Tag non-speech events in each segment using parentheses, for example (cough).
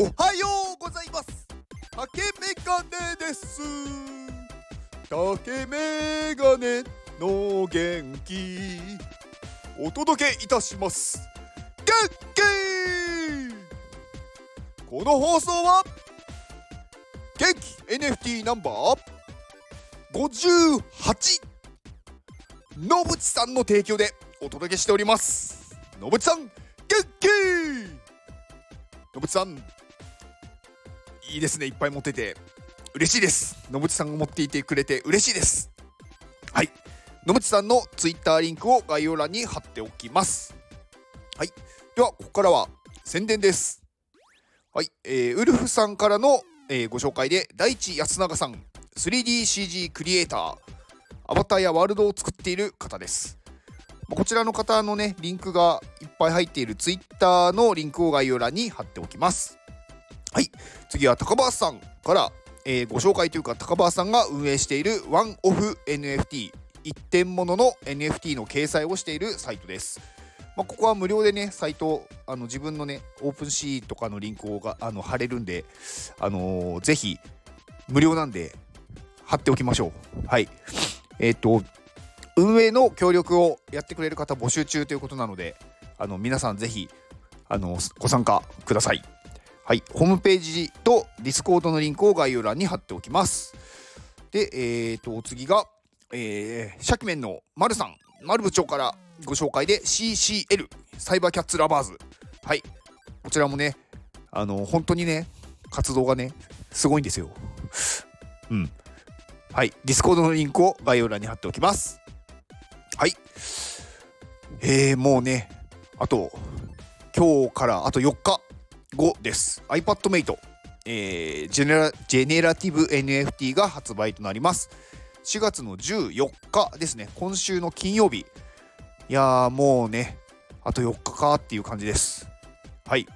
おはようございます。竹メガネです竹メガネの元気。お届けいたします。元気この放送は元気 NFT ナンバー58野淵さんの提供でお届けしております。野淵さん元気野淵さんいいですね。いっぱい持ってて。嬉しいです。野淵さんが持っていてくれて嬉しいです。はい。野淵さんのツイッターリンクを概要欄に貼っておきます。はい。ではここからは宣伝です。はい、えー、ウルフさんからの、えー、ご紹介で大地安永さん 3DCG クリエイターアバターやワールドを作っている方です。こちらの方のねリンクがいっぱい入っているツイッターのリンクを概要欄に貼っておきます。はい次は高橋さんからえー、ご紹介というか高橋さんが運営しているワンオフ NFT 一点物の NFT の掲載をしているサイトです。まあ、ここは無料でね、サイト、あの自分のね、オープンシーとかのリンクをがあの貼れるんで、あのー、ぜひ、無料なんで、貼っておきましょう。はい。えっ、と、運営の協力をやってくれる方募集中ということなので、あの皆さんぜひ、あのご参加ください。はい、ホームページとディスコードのリンクを概要欄に貼っておきます。で、えーと、お次が、えー、シャキメンの丸さん、丸部長からご紹介で CCL、サイバーキャッツラバーズ。はい、こちらもね、あの、本当にね、活動がね、すごいんですよ。うん。はい、ディスコードのリンクを概要欄に貼っておきます。はい。えー、もうね、あと、今日からあと4日後です。iPadMate、えー、ジェネラジェネラティブ NFT が発売となります。4月の14日ですね、今週の金曜日。いやー、もうね、あと4日かっていう感じです。はい。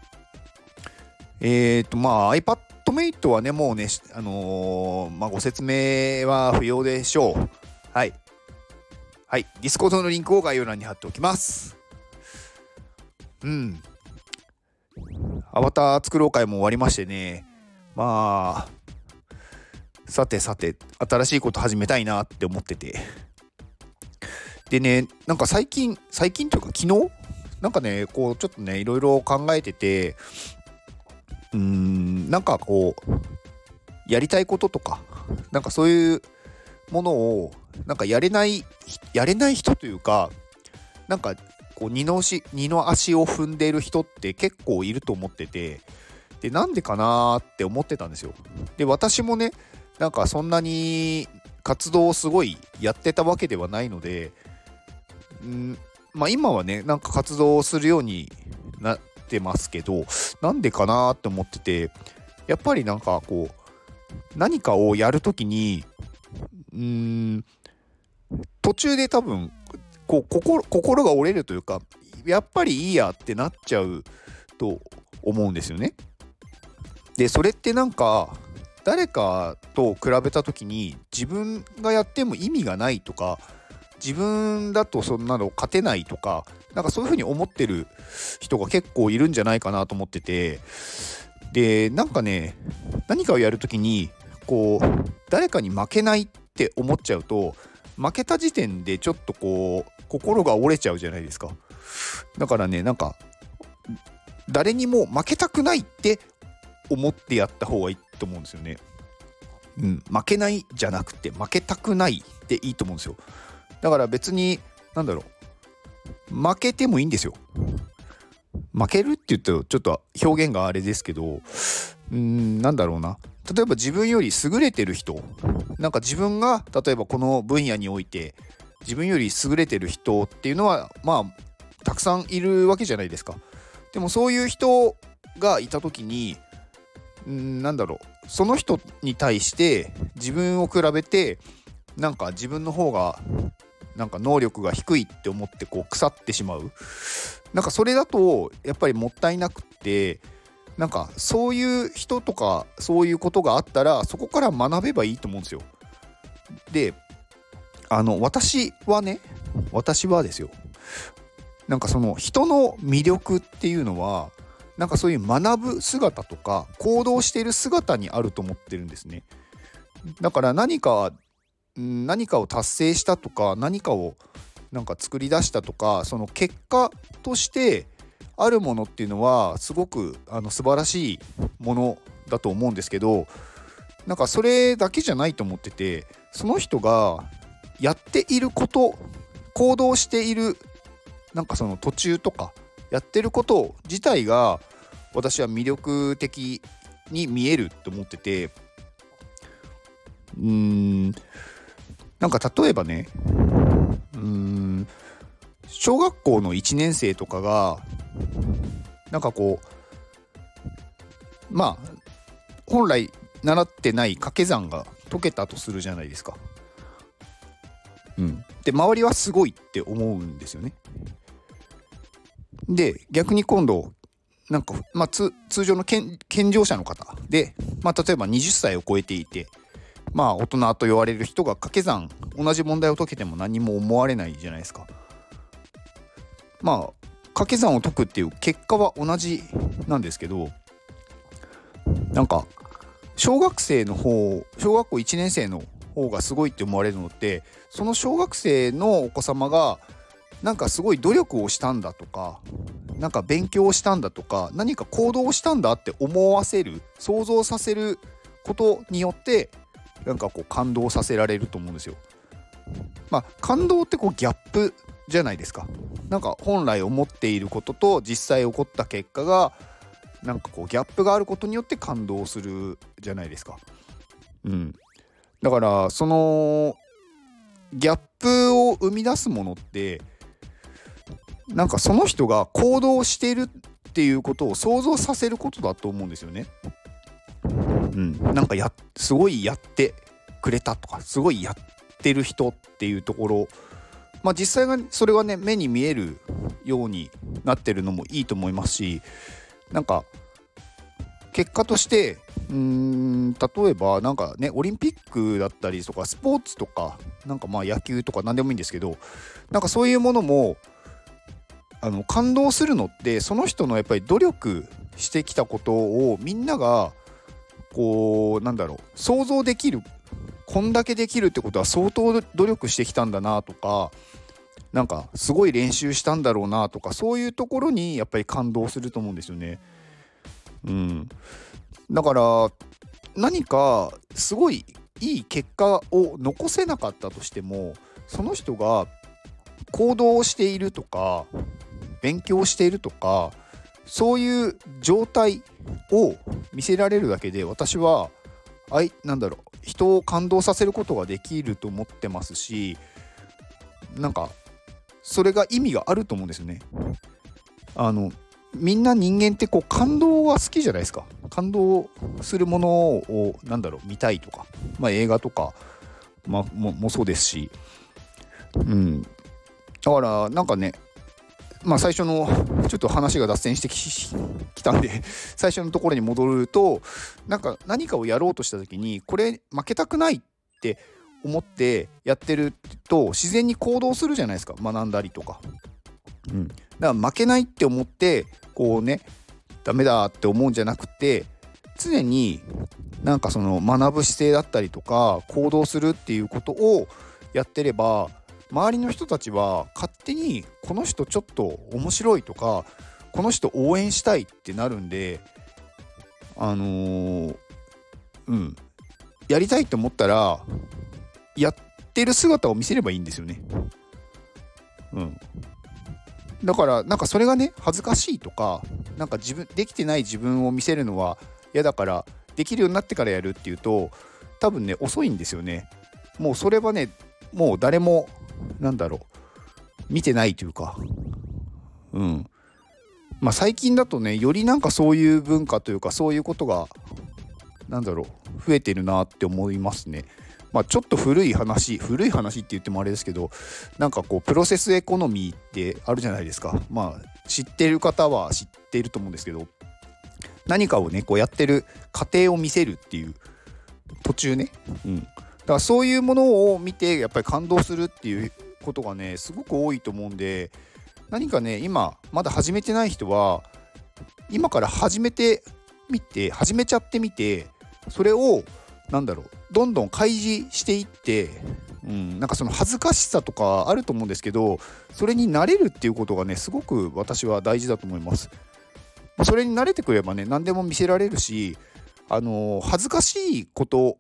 えっ、ー、と、まあ、iPadMate はね、もうね、あのー、まあ、ご説明は不要でしょう。はい。はい。Discord のリンクを概要欄に貼っておきます。うん。アバター作ろう会も終わりましてね、まあ、さてさて、新しいこと始めたいなって思ってて。でね、なんか最近、最近というか昨日？なんかね、こうちょっとね、いろいろ考えてて、うーん、なんかこう、やりたいこととか、なんかそういうものを、なんかやれない、やれない人というか、なんかこう二の足二の足を踏んでいる人って結構いると思っててでなんでかなって思ってたんですよ。で私もねなんかそんなに活動をすごいやってたわけではないのでんまあ今はねなんか活動をするようになってますけどなんでかなって思っててやっぱりなんかこう何かをやるときにうん途中で多分こう心心が折れるというかやっぱりいいやってなっちゃうと思うんですよね。でそれってなんか誰かと比べた時に自分がやっても意味がないとか自分だとそんなの勝てないとかなんかそういうふうに思ってる人が結構いるんじゃないかなと思っててでなんかね何かをやる時にこう誰かに負けないって思っちゃうと負けた時点でちょっとこう心が折れちゃうじゃないですか。だからね、なんか、誰にも負けたくないって思ってやった方がいいと思うんですよね。うん、負けないじゃなくて、負けたくないでいいと思うんですよ。だから別に、なんだろう、負けてもいいんですよ。負けるって言ったらちょっと表現があれですけど、うん、なんだろうな。例えば自分より優れてる人、なんか自分が例えばこの分野において自分より優れてる人っていうのはまあたくさんいるわけじゃないですか。でもそういう人がいた時にんなんだろうその人に対して自分を比べてなんか自分の方がなんか能力が低いって思ってこう腐ってしまうなんかそれだとやっぱりもったいなくってなんかそういう人とかそういうことがあったらそこから学べばいいと思うんですよ。であの私はね私はですよなんかその人の魅力っていうのはなんかそういう学ぶ姿とか行動している姿にあると思ってるんですね。だから何か何かを達成したとか何かをなんか作り出したとかその結果としてあるものっていうのはすごくあの素晴らしいものだと思うんですけどなんかそれだけじゃないと思っててその人がやっていること行動しているなんかその途中とかやってること自体が私は魅力的に見えると思っててうーんなんか例えばねうーん小学校の1年生とかがなんかこうまあ本来習ってない掛け算が解けたとするじゃないですか。で周りはすごいって思うんですよね。で逆に今度なんか、まあ、通常の健常者の方で、まあ、例えば20歳を超えていてまあ大人と言われる人が掛け算同じ問題を解けても何も思われないじゃないですか。まあ掛け算を解くっていう結果は同じなんですけどなんか小学生の方小学校1年生の方がすごいって思われるのってその小学生のお子様がなんかすごい努力をしたんだとかなんか勉強をしたんだとか何か行動をしたんだって思わせる想像させることによってなんかこう感動させられると思うんですよ。まあ感動ってこうギャップじゃないですか。なんか本来思っていることと実際起こった結果がなんかこうギャップがあることによって感動するじゃないですか。うん。だからそのギャップを生み出すものってなんかその人が行動してるっていうことを想像させることだと思うんですよね。うん、なんかやすごいやってくれたとかすごいやってる人っていうところまあ実際がそれがね目に見えるようになってるのもいいと思いますしなんか結果としてうーん例えばなんかねオリンピックだったりとかスポーツとかなんかまあ野球とか何でもいいんですけどなんかそういうものもあの感動するのってその人のやっぱり努力してきたことをみんながこうなんだろう想像できるこんだけできるってことは相当努力してきたんだなとかなんかすごい練習したんだろうなとかそういうところにやっぱり感動すると思うんですよね。うん、だから何かすごいいい結果を残せなかったとしてもその人が行動をしているとか勉強しているとかそういう状態を見せられるだけで私はあいなんだろう人を感動させることができると思ってますしなんかそれが意味があると思うんですよね。あのみんな人間ってこう感動が好きじゃないですか。感動するものをなんだろう見たいとか、まあ、映画とか、まあ、ももそうですし、うん、だからなんかねまあ、最初のちょっと話が脱線してきたんで (laughs) 最初のところに戻るとなんか何かをやろうとした時にこれ負けたくないって思ってやってると自然に行動するじゃないですか。学んだりとか。うん、だから負けないって思ってこうねダメだって思うんじゃなくて常になんかその学ぶ姿勢だったりとか行動するっていうことをやってれば周りの人たちは勝手にこの人ちょっと面白いとかこの人応援したいってなるんであのー、うんやりたいと思ったらやってる姿を見せればいいんですよね。うん。だからなんかそれがね恥ずかしいとかなんか自分できてない自分を見せるのは嫌だからできるようになってからやるっていうと多分ね遅いんですよね。もうそれはねもう誰もなんだろう見てないというかうんまあ最近だとねよりなんかそういう文化というかそういうことがなんだろう増えてるなって思いますね。まあ、ちょっと古い話古い話って言ってもあれですけどなんかこうプロセスエコノミーってあるじゃないですか。まあ知ってる方は知っていると思うんですけど何かをねこうやってる過程を見せるっていう途中ね、うん、だからそういうものを見てやっぱり感動するっていうことがねすごく多いと思うんで何かね今まだ始めてない人は今から始めてみて始めちゃってみてそれをなんだろうどんどん開示していってうん、なんかその恥ずかしさとかあると思うんですけどそれに慣れるっていうことがねすごく私は大事だと思います。それに慣れてくればね何でも見せられるしあの恥ずかしいこと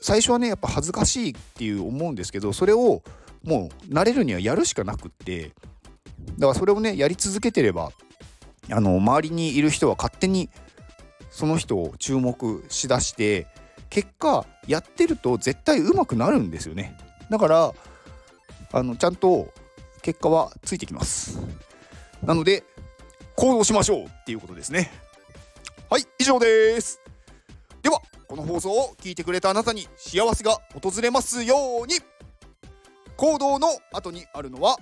最初はねやっぱ恥ずかしいっていう思うんですけどそれをもう慣れるにはやるしかなくってだからそれをねやり続けてればあの周りにいる人は勝手にその人を注目しだして結果やってると絶対うまくなるんですよね。だからあのちゃんと結果はついてきます。なので行動しましょうっていうことですね。はい以上です。ではこの放送を聞いてくれたあなたに幸せが訪れますように。行動の後にあるのは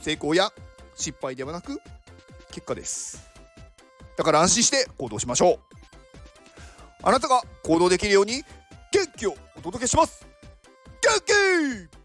成功や失敗ではなく結果です。だから安心して行動しましょう。あなたが行動できるように元気をお届けします。元気！